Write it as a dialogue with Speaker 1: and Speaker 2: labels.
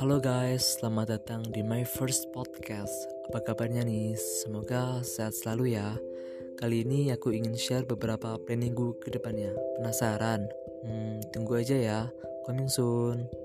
Speaker 1: Halo guys, selamat datang di my first podcast. Apa kabarnya nih? Semoga sehat selalu ya. Kali ini aku ingin share beberapa planningku ke depannya. Penasaran? Hmm, tunggu aja ya. Coming soon.